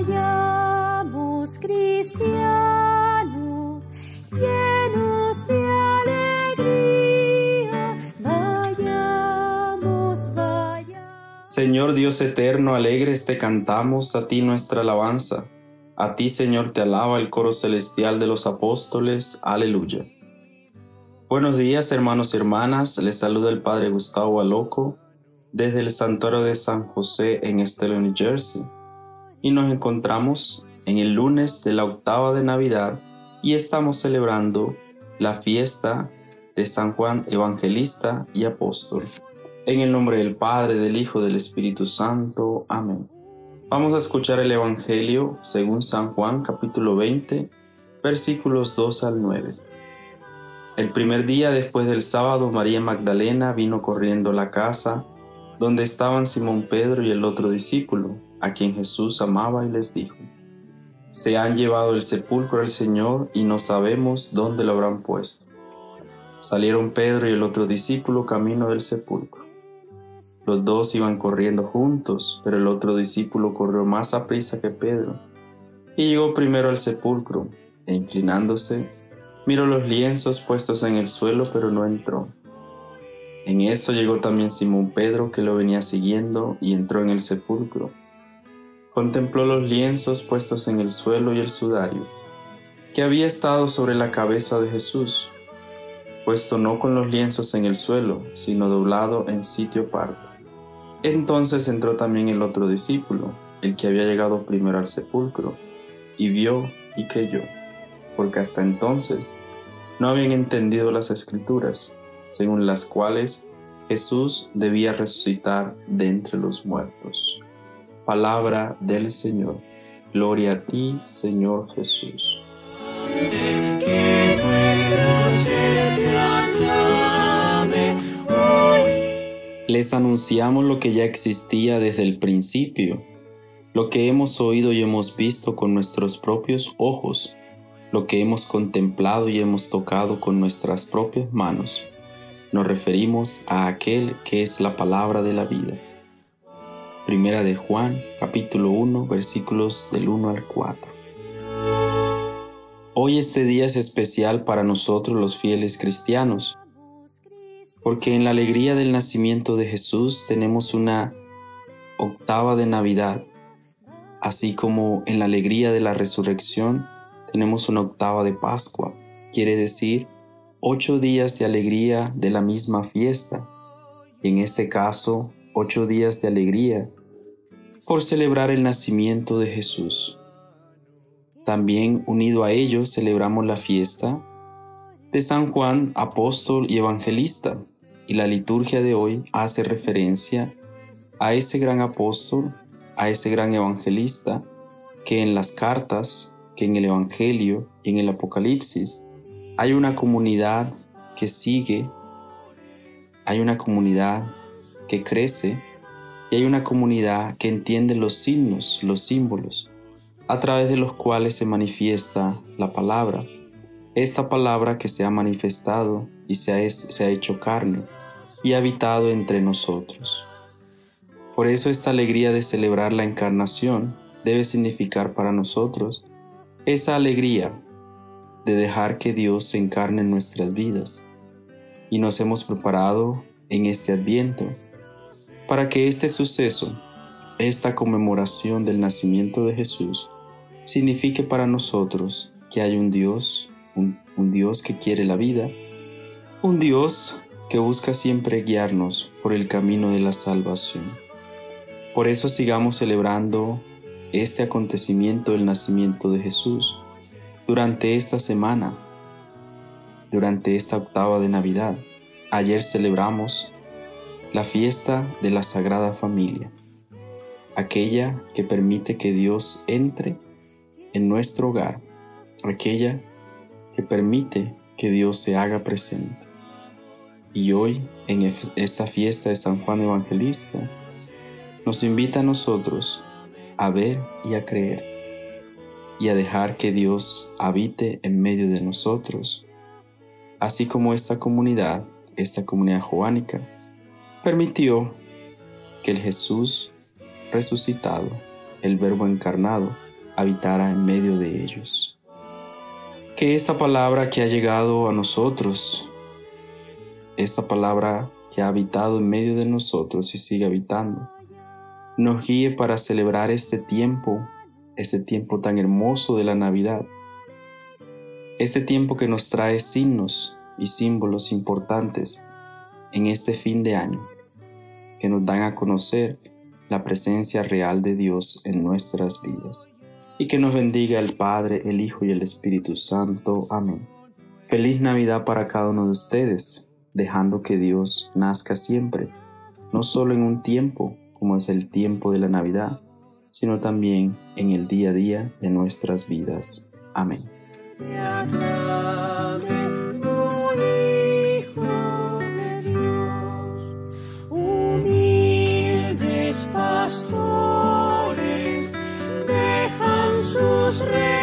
Vayamos cristianos, llenos de alegría, vayamos, vayamos. Señor Dios eterno, alegres te cantamos a ti nuestra alabanza. A ti, Señor, te alaba el coro celestial de los apóstoles. Aleluya. Buenos días, hermanos y hermanas. Les saluda el Padre Gustavo Aloco desde el Santuario de San José en Estero, New Jersey. Y nos encontramos en el lunes de la octava de Navidad y estamos celebrando la fiesta de San Juan Evangelista y Apóstol. En el nombre del Padre, del Hijo, del Espíritu Santo. Amén. Vamos a escuchar el Evangelio según San Juan capítulo 20, versículos 2 al 9. El primer día después del sábado, María Magdalena vino corriendo a la casa donde estaban Simón Pedro y el otro discípulo, a quien Jesús amaba y les dijo, Se han llevado el sepulcro al Señor y no sabemos dónde lo habrán puesto. Salieron Pedro y el otro discípulo camino del sepulcro. Los dos iban corriendo juntos, pero el otro discípulo corrió más a prisa que Pedro, y llegó primero al sepulcro, e inclinándose, Miró los lienzos puestos en el suelo, pero no entró. En eso llegó también Simón Pedro, que lo venía siguiendo, y entró en el sepulcro. Contempló los lienzos puestos en el suelo y el sudario, que había estado sobre la cabeza de Jesús, puesto no con los lienzos en el suelo, sino doblado en sitio aparte. Entonces entró también el otro discípulo, el que había llegado primero al sepulcro, y vio y creyó porque hasta entonces no habían entendido las escrituras, según las cuales Jesús debía resucitar de entre los muertos. Palabra del Señor. Gloria a ti, Señor Jesús. Les anunciamos lo que ya existía desde el principio, lo que hemos oído y hemos visto con nuestros propios ojos lo que hemos contemplado y hemos tocado con nuestras propias manos. Nos referimos a aquel que es la palabra de la vida. Primera de Juan, capítulo 1, versículos del 1 al 4. Hoy este día es especial para nosotros los fieles cristianos, porque en la alegría del nacimiento de Jesús tenemos una octava de Navidad, así como en la alegría de la resurrección tenemos una octava de Pascua, quiere decir ocho días de alegría de la misma fiesta, en este caso ocho días de alegría por celebrar el nacimiento de Jesús. También unido a ellos celebramos la fiesta de San Juan, apóstol y evangelista, y la liturgia de hoy hace referencia a ese gran apóstol, a ese gran evangelista, que en las cartas que en el Evangelio y en el Apocalipsis hay una comunidad que sigue, hay una comunidad que crece y hay una comunidad que entiende los signos, los símbolos, a través de los cuales se manifiesta la palabra. Esta palabra que se ha manifestado y se ha, hecho carne y ha habitado entre nosotros. Por eso esta alegría de celebrar la encarnación debe significar para nosotros esa alegría de dejar que Dios se encarne en nuestras vidas. Y nos hemos preparado en este adviento para que este suceso, esta conmemoración del nacimiento de Jesús, signifique para nosotros que hay un Dios, un, Dios que quiere la vida, un Dios que busca siempre guiarnos por el camino de la salvación. Por eso sigamos celebrando este acontecimiento del nacimiento de Jesús durante esta semana, durante esta octava de Navidad. Ayer celebramos la fiesta de la Sagrada Familia, aquella que permite que Dios entre en nuestro hogar, aquella que permite que Dios se haga presente. Y hoy, en esta fiesta de San Juan Evangelista, nos invita a nosotros a ver y a creer, y a dejar que Dios habite en medio de nosotros, así como esta comunidad, esta comunidad joánica, permitió que el Jesús resucitado, el Verbo encarnado, habitara en medio de ellos. Que esta palabra que ha llegado a nosotros, esta palabra que ha habitado en medio de nosotros y sigue habitando, nos guíe para celebrar este tiempo, este tiempo tan hermoso de la Navidad, este tiempo que nos trae signos y símbolos importantes en este fin de año, que nos dan a conocer la presencia real de Dios en nuestras vidas. Y que nos bendiga el Padre, el Hijo y el Espíritu Santo. Amén. Feliz Navidad para cada uno de ustedes, dejando que Dios nazca siempre, no solo en un tiempo como es el tiempo de la Navidad, sino también en el día a día de nuestras vidas. Amén. los reyes.